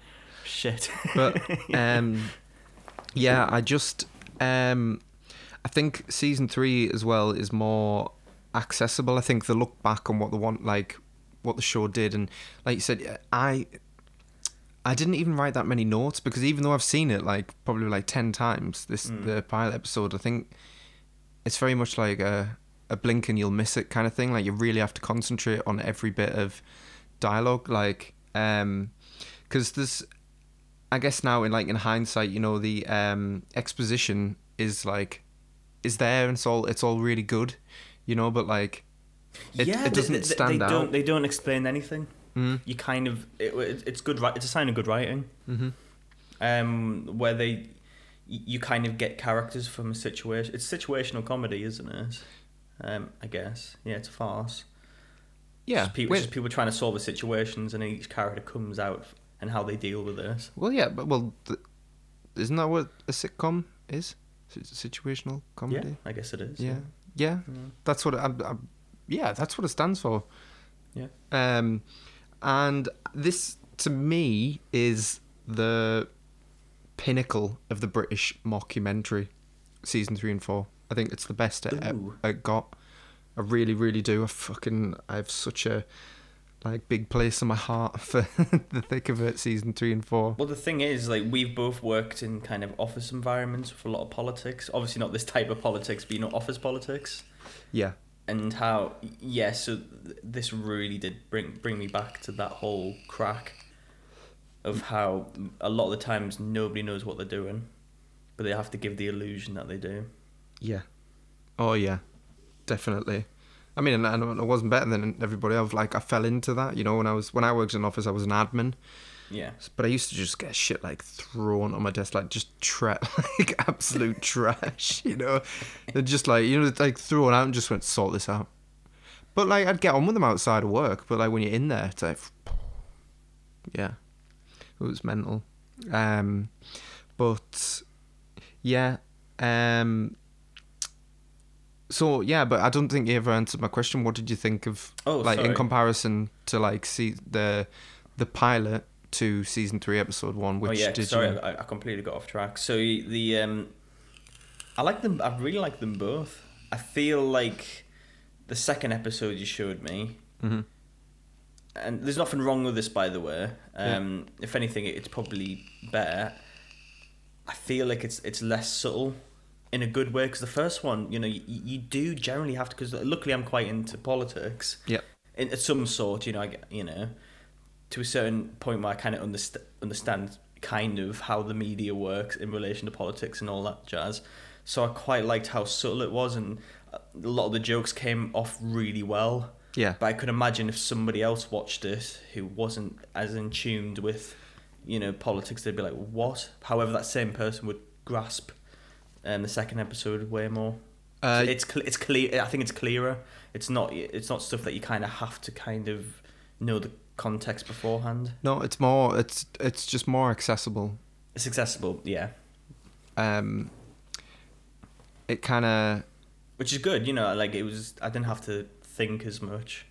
Shit. but um, yeah, I just um, I think season three as well is more accessible. I think the look back on what they want, like what the show did, and like you said, I I didn't even write that many notes because even though I've seen it like probably like ten times this Mm. the pilot episode, I think it's very much like a a blink and you'll miss it kind of thing. Like you really have to concentrate on every bit of dialogue, like um, because there's I guess now in like in hindsight, you know, the um exposition is like is there and it's all it's all really good, you know, but like it, yeah, it doesn't they, stand they out. Don't, they don't explain anything. Mm, You kind of it, it- it's good. It's a sign of good writing. hmm Um, where they you kind of get characters from a situation. It's situational comedy, isn't it? Um, I guess. Yeah, it's a farce. Yeah. It's people, just people trying to solve the situations, and each character comes out and how they deal with this. well, yeah, but well, th- isn't that what a sitcom is? Situational comedy. Yeah, I guess it is. Yeah. Yeah, Yeah. that's what it, I'm, yeah, that's what it stands for. Yeah. Um, and this to me is the pinnacle of the British mockumentary, season three and four. I think it's the best it, it, it got. I really, really do. I fucking, I have such a like big place in my heart for the thick of it, season three and four. Well, the thing is, like, we've both worked in kind of office environments with a lot of politics. Obviously, not this type of politics, but you know, office politics. Yeah, and how yeah. So th- this really did bring bring me back to that whole crack of how a lot of the times nobody knows what they're doing, but they have to give the illusion that they do. Yeah. Oh yeah, definitely. I mean, and, and I wasn't better than everybody else. Like I fell into that, you know. When I was when I worked in an office, I was an admin, Yeah. but I used to just get shit like thrown on my desk, like just tra- like absolute trash, you know. And just like you know, like thrown out and just went sort this out. But like I'd get on with them outside of work, but like when you're in there, it's like, yeah, it was mental. Um, but yeah, um. So yeah, but I don't think you ever answered my question. What did you think of Oh, like in comparison to like see the the pilot to season three, episode one? Which oh yeah, did sorry, you? I, I completely got off track. So the um, I like them. I really like them both. I feel like the second episode you showed me, Mhm. and there's nothing wrong with this, by the way. Um, If anything, it's probably better. I feel like it's it's less subtle in a good way because the first one, you know, you, you do generally have to. Because luckily, I'm quite into politics Yeah. in at some sort. You know, I get, you know, to a certain point where I kind of underst- understand kind of how the media works in relation to politics and all that jazz. So I quite liked how subtle it was, and a lot of the jokes came off really well. Yeah. But I could imagine if somebody else watched it who wasn't as in tuned with, you know, politics, they'd be like, "What?" However, that same person would grasp um, the second episode way more. Uh, it's cl- it's clear. I think it's clearer. It's not. It's not stuff that you kind of have to kind of know the context beforehand. no, it's more. It's it's just more accessible. It's accessible, yeah, Um, it kind of which is good. You know, like it was. I didn't have to think as much.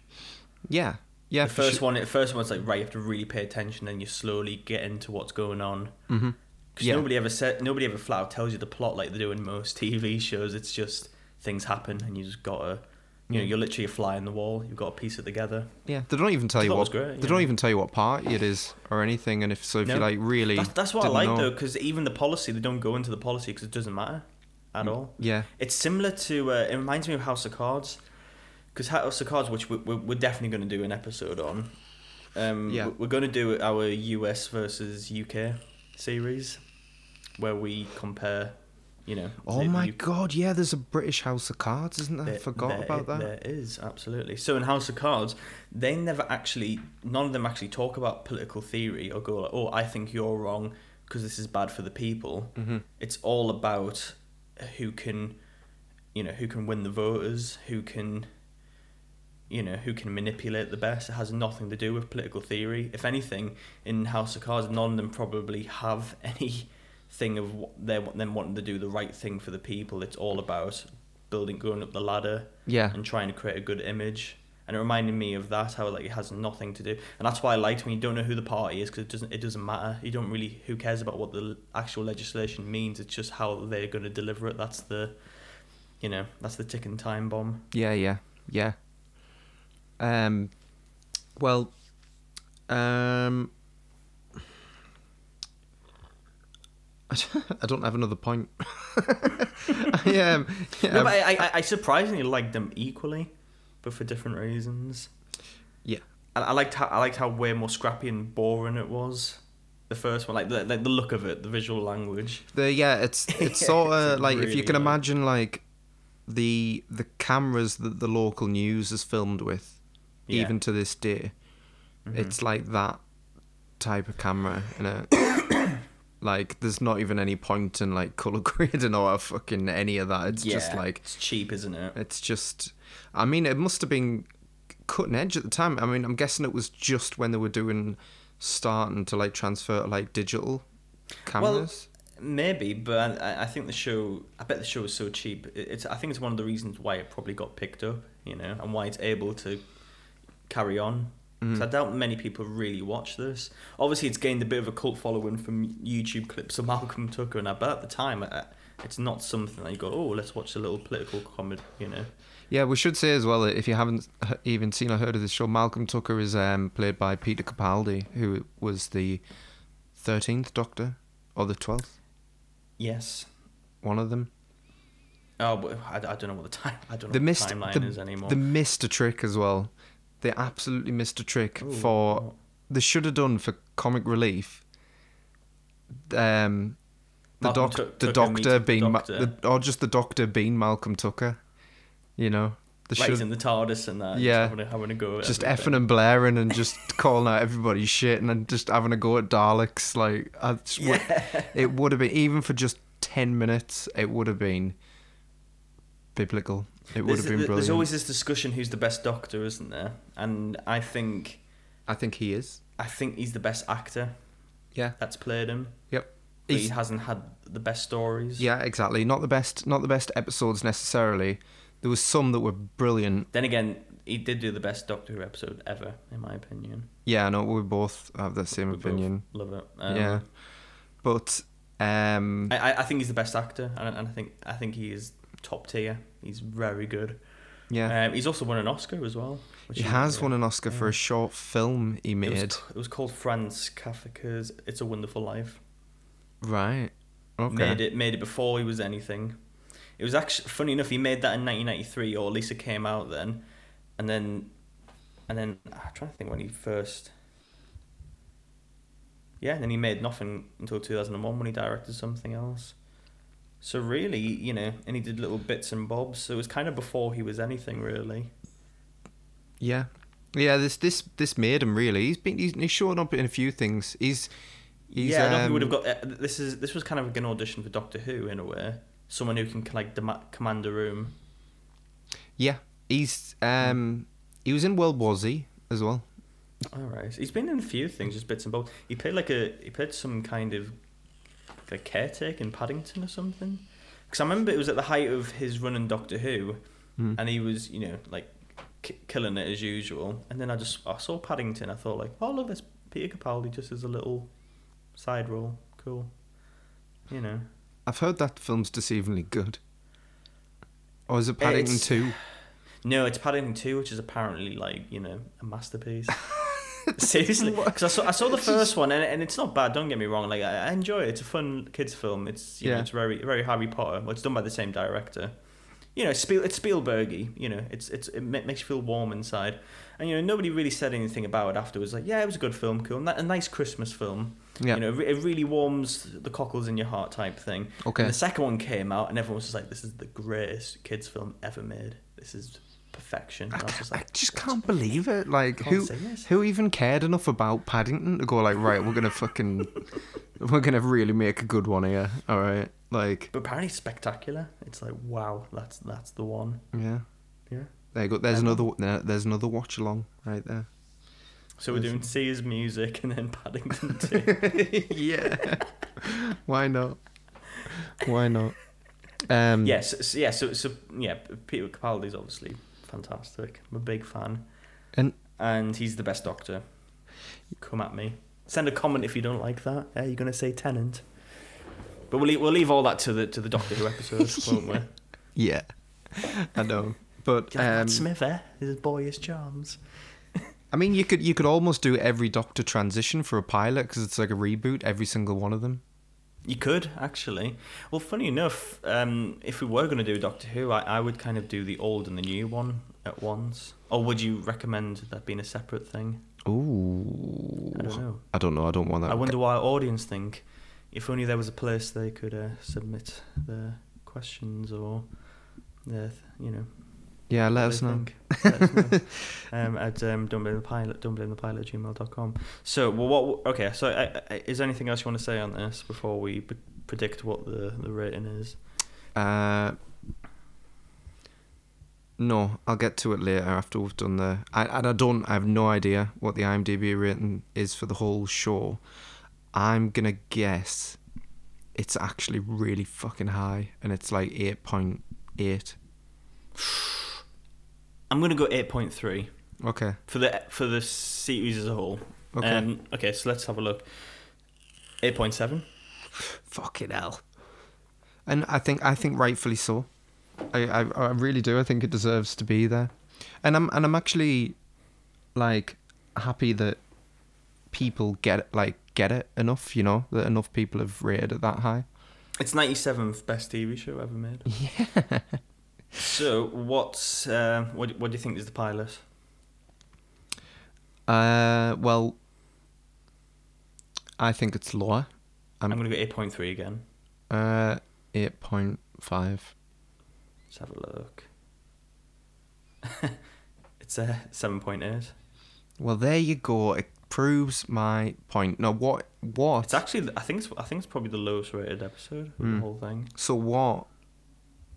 yeah yeah. the first one, the first one's like right. You have to really pay attention, and you slowly get into what's going on. Mm-hmm. Because Yeah. nobody ever said, nobody ever flat out tells you the plot like they do in most TV shows. It's just things happen, and you just gotta, you know, Mm. you're literally a fly in the wall. You've got to piece it together. Yeah, they don't even tell you what great, they yeah. don't even tell you what party it is or anything. And if so, if you like really, That's, that's what I like know. though, because even the policy, they don't go into the policy because it doesn't matter at Mm. all. Yeah, It's similar to. Uh, it reminds me of House of Cards, because House of Cards, which we, we, we're definitely going to do an episode on. Um, Yeah. We're going to do our US versus UK series, where we compare. You know. Oh my U- god, yeah, there's a British House of Cards, isn't there? I forgot there- about that. There is absolutely. So in House of Cards, they never actually, none of them actually talk about political theory or go like, "Oh, I think you're wrong because this is bad for the people." Mm-hmm. It's all about who can, you know, who can win the voters, who can, you know, who can manipulate the best. It has nothing to do with political theory. If anything, in House of Cards, none of them probably have any thing of what they're them wanting to do the right thing for the people. It's all about building, going up the ladder, Yeah, and trying to create a good image. And it reminded me of that how like it has nothing to do, and that's why I liked when you don't know who the party is because it doesn't it doesn't matter. You don't really who cares about what the actual legislation means. It's just how they're going to deliver it. That's the, you know, that's the ticking time bomb. yeah, yeah, yeah. Um, well, um, I don't have another point. I, um, yeah, no, but I, I I surprisingly liked them equally, but for different reasons. Yeah. I, I liked how I liked how way more scrappy and boring it was. The first one, like the like the look of it, the visual language. The yeah, it's it's sort of like if you can like- imagine like the the cameras that the local news is filmed with, Yeah. even to this day, Mhm. it's like that type of camera in a like there's not even any point in like color grading or fucking any of that. It's just like it's cheap, isn't it? it's just I mean it must have been cutting edge at the time. I mean I'm guessing it was just when they were doing starting to like transfer to like digital cameras. Maybe, but I, I think the show. I bet the show is so cheap. It's. I think it's one of the reasons why it probably got picked up. You know, and why it's able to carry on. 'Cause I doubt many people really watch this. Obviously, it's gained a bit of a cult following from YouTube clips of Malcolm Tucker, and I bet at the time, uh, it's not something that you go, "Oh, let's watch a little political comedy." You know. Yeah, we should say as well that if you haven't even seen or heard of this show, Malcolm Tucker is um, played by Peter Capaldi, who was the thirteenth Doctor or the twelfth, Yes. one of them. Oh, but I, I don't know what the time. I don't know They what missed the timeline the, is anymore. they missed a trick as well. They absolutely missed a trick Ooh, for they should have done for comic relief. Um, the doc, Tuck- the doctor the being, Ma- the, or just the doctor being Malcolm Tucker. You know, they like should in the TARDIS and that. Yeah. Just having a, having a go. At just everything. effing and blaring and just calling out everybody's shit and then just having a go at Daleks. Like, I just would- Yeah. it would have been even for just ten minutes. It would have been biblical. It would There's, have been brilliant. there's always this discussion who's the best Doctor, isn't there? And I think I think he is. I think he's the best actor Yeah. that's played him. Yep. He hasn't had the best stories. Yeah, exactly. Not the best. Not the best episodes necessarily. There was some that were brilliant. Then again, he did do the best Doctor Who episode ever, in my opinion. Yeah, I know we both have the same We opinion. Love it. Um, yeah, but um, I, I- I think he's the best actor, and, and I think I think he is top tier. He's very good. yeah, Um, he's also won an Oscar as well. He has yeah. won an Oscar for a short film he It was, made. it was called Franz Kafka's "It's a Wonderful Life." Right. Okay. Made it made it before he was anything. It was actually funny enough. He made that in 1993, or at least it came out then, and then, and then I'm trying to think when he first. Yeah, and then he made nothing until 2001 when he directed something else. So really, you know, and he did little bits and bobs. So it was kind of before he was anything really. Yeah. Yeah, this this this made him really. He's been he's, he's shown up in a few things. He's he's yeah, I don't he would um, have got. Uh, this is this was kind of like an audition for Doctor Who in a way. Someone who can like dem- command a room. Yeah, he's um he was in World War Z as well. All right, he's been in a few things, just bits and bobs. He played like a he played some kind of like caretaker in Paddington or something. Because I remember it was at the height of his run in Doctor Who, Hmm. and he was you know like k- killing it as usual. And then I just I saw Paddington. I thought like, oh look, there's Peter Capaldi just as a little side role. Cool, you know. I've heard that film's deceivingly good. Or is it Paddington Two? No, it's Paddington Two, which is apparently like you know a masterpiece. Seriously, because I saw I saw the first one and, and it's not bad. Don't get me wrong. Like I, I enjoy it. It's a fun kids film. It's you know Yeah. it's very very Harry Potter. Well, it's done by the same director. You know, Spiel, it's Spielbergy. You know, it's it's it makes you feel warm inside. And you know, nobody really said anything about it afterwards. Like, yeah, it was a good film, cool, a nice Christmas film. Yeah. You know, it really warms the cockles in your heart type thing. Okay. And the second one came out, and everyone was just like, "This is the greatest kids film ever made. This is perfection." I, I just I just can't believe it. Like who who even cared enough about Paddington to go like right? We're gonna fucking we're gonna really make a good one here. All right, like But apparently, spectacular. It's like, wow, that's that's the one. yeah. Yeah. There you go. There's Um, another there- there's another watch along right there. So we're doing Sears music and then Paddington too. yeah. Why not? Why not? Um, yes, so, yeah. So, so yeah, Peter Capaldi's obviously fantastic. I'm a big fan, And and he's the best Doctor. Come at me. Send a comment if you don't like that. Yeah, you're gonna say Tennant. But we'll leave, we'll leave all that to the to the Doctor Who episodes, won't we? yeah, I know. But like, um, Smith, eh? His boyish charms. I mean, you could you could almost do every Doctor transition for a pilot because it's like a reboot. Every single one of them. You could actually. Well, funny enough, um, if we were going to do Doctor Who, I, I would kind of do the old and the new one at once. Or would you recommend that being a separate thing? Ooh. I don't know. I don't know. I don't want that. I wonder why our audience think. If only there was a place they could uh, submit their questions or their, you know. Yeah, let us know. Let us know. um, at um, don't blame the pilot, don't blame the pilot gmail.com. So, well, what? Okay, so uh, uh, is there anything else you want to say on this before we p- predict what the, the rating is? Uh, no, I'll get to it later after we've done the. I, and I don't. I have no idea what the IMDb rating is for the whole show. I'm gonna guess it's actually really fucking high, and it's like eight point eight. I'm gonna go eight point three Okay. for the for the series as a whole. Okay. Um, okay, so let's have a look. Eight point seven. Fucking hell. And I think I think rightfully so. I, I I really do. I think it deserves to be there. And I'm and I'm actually like happy that people get like get it enough, you know, that enough people have rated it that high. It's 97th best TV show ever made. Yeah. So, what's uh, what? What do you think is the pilot? Uh, well, I think it's lower. I'm, I'm- going to go 8.3 again. Uh, eight point five. Let's have a look. it's a uh, 7.8. Well, there you go. It proves my point. No, what? What? It's actually, I think it's, I think it's probably the lowest rated episode of Hmm. the whole thing. So what?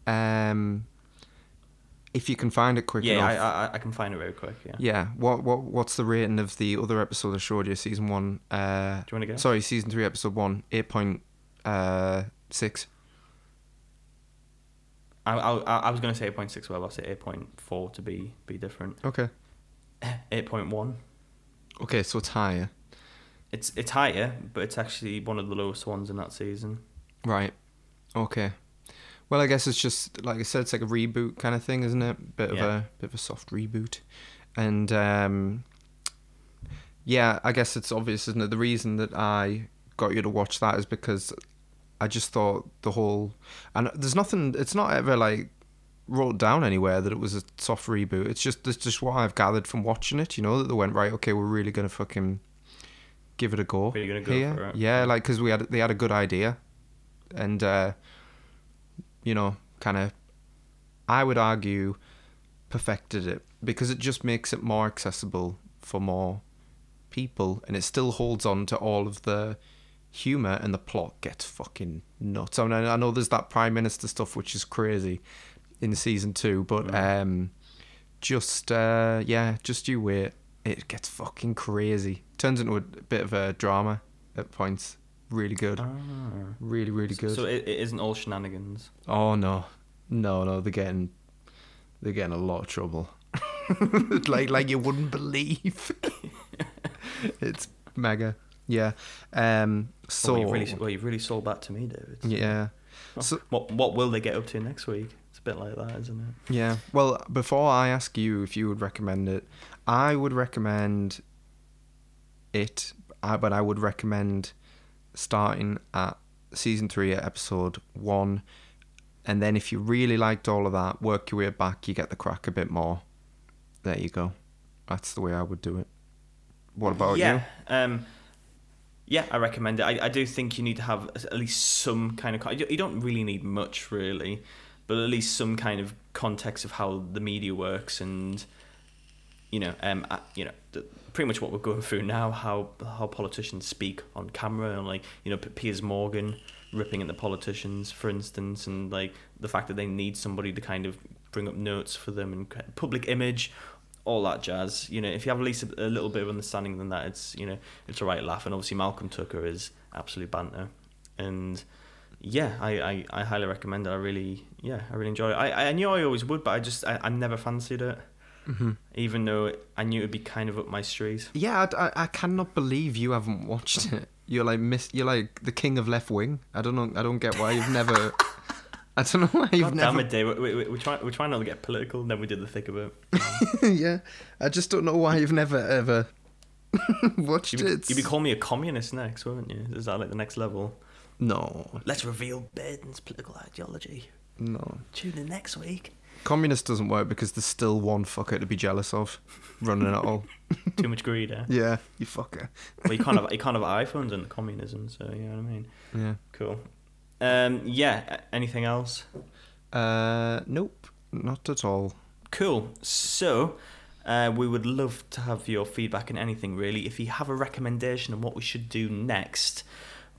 Um, if you can find it quick Yeah, I, enough. I I can find it very quick. Yeah. yeah. What? What? What's the rating of the other episode of showed you? Season one. Uh, Do you want to go? sorry, season three, episode one. Eight point uh six. I, I, I was going to say 8.6, well, I'll say 8.4 to be be different. Okay. 8.1. Okay, so it's higher. It's it's higher, but it's actually one of the lowest ones in that season. Right. Okay. Well, I guess it's just like I said, it's like a reboot kind of thing, isn't it? Bit of a bit of a soft reboot, and um, yeah, I guess it's obvious, isn't it? The reason that I got you to watch that is because I just thought the whole and there's nothing. It's not ever like wrote down anywhere that it was a soft reboot. It's just it's just what I've gathered from watching it. You know that they went right. Okay, we're really gonna fucking give it a go. Really gonna go here. for it. Yeah, like because we had they had a good idea, and uh, you know, kind of, I would argue, perfected it because it just makes it more accessible for more people, and it still holds on to all of the humor, and the plot gets fucking nuts. I mean, I know there's that prime minister stuff which is crazy in season two, but Mm. um, just uh, yeah, just you wait. It gets fucking crazy. Turns into a bit of a drama at points. Really good. Ah. Really, really good. So it, it isn't all shenanigans. Oh no, no, no! They're getting, they're getting a lot of trouble. like, like you wouldn't believe. it's mega, yeah. Um. So well, you've really, well, you've really sold that to me, David. yeah, Well, So- what what will they get up to next week? It's a bit like that, isn't it? yeah. Well, before I ask you if you would recommend it, I would recommend it, I, but I would recommend starting at season three at episode one, and then if you really liked all of that, work your way back. You get the crack a bit more. There you go. That's the way I would do it. What about yeah, you? Um, yeah, I recommend it. I, I do think you need to have at least some kind of. You don't really need much, really, but at least some kind of context of how the media works and, you know, um, uh, you know, the, pretty much what we're going through now. How how politicians speak on camera and like you know Piers Morgan ripping at the politicians, for instance, and like the fact that they need somebody to kind of bring up notes for them and public image all that jazz. You know, if you have at least a, a little bit of understanding than that, it's you know, it's a right laugh. And obviously, Malcolm Tucker is absolute banter, and yeah, I, I, I highly recommend it. I really, yeah, I really enjoy it. I, I knew I always would, but I just I, I never fancied it, Mm-hmm. even though I knew it'd be kind of up my street. Yeah, I, I, I cannot believe you haven't watched it. You're like miss. You're like the king of left wing. I don't know. I don't get why you've never. I don't know why you've God never. damn it, Dave. We, we, we're trying we're trying not to get political, and then we did the thick of it. yeah, I just don't know why you've never ever watched You'd be, it. you'd be calling me a communist next, wouldn't you? Is that like the next level? no, Let's reveal Biden's political ideology. no. Tune in next week. Communist doesn't work because there's still one fucker to be jealous of, running it all. Too much greed, eh? yeah, you fucker. well, you can't have you can't have iPhones under communism, so you know what I mean. Yeah. Cool. Um, yeah. Anything else? Uh, nope, not at all. Cool. So, uh, we would love to have your feedback and anything really. If you have a recommendation on what we should do next,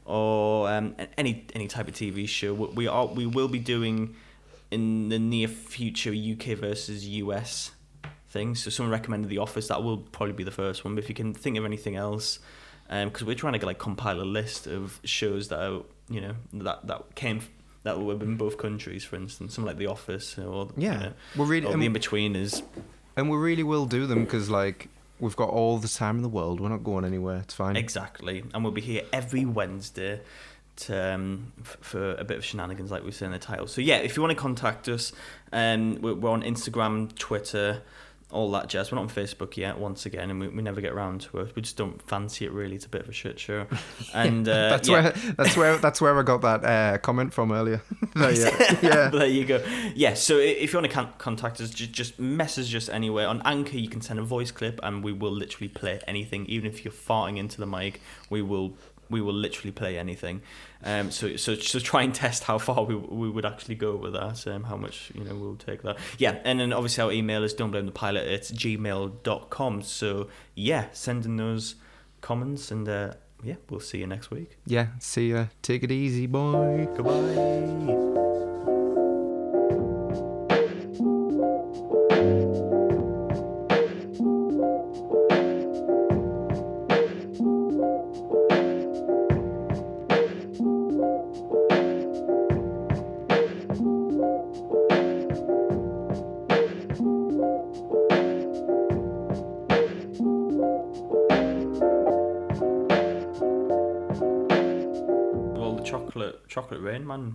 or um, any any type of TV show, we are we will be doing in the near future UK versus US things. So, someone recommended The Office. That will probably be the first one. But if you can think of anything else, um, because we're trying to like compile a list of shows that are you know that that came. That were in both countries, for instance, something like The Office, or you Yeah, know, we're really or the in between is and we really will do them because like we've got all the time in the world. We're not going anywhere. It's fine. exactly, and we'll be here every Wednesday um, f- for a bit of shenanigans, like we say in the title. So yeah, if you want to contact us, um, we're, we're on Instagram, Twitter, all that jazz. We're not on Facebook yet, once again, and we, we never get around to it. We just don't fancy it really. It's a bit of a shit show. And uh, that's yeah. where that's where that's where I got that uh, comment from earlier. No, yeah, yeah. there you go. Yeah, so if you want to con- contact us, just, just message us anywhere. On Anchor, you can send a voice clip and we will literally play anything. Even if you're farting into the mic, we will we will literally play anything. Um, so so so try and test how far we, we would actually go with that, um, how much you know we'll take that. Yeah, and then obviously our email is don't blame the pilot. It's gmail.com. So yeah, send in those comments and uh, yeah, we'll see you next week. Yeah, see ya. Take it easy, boy. Goodbye.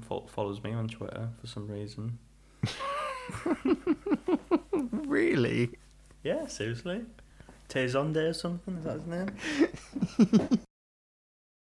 Fo- follows me on Twitter for some reason. Really? Yeah, seriously. Tezonde or something, is that his name?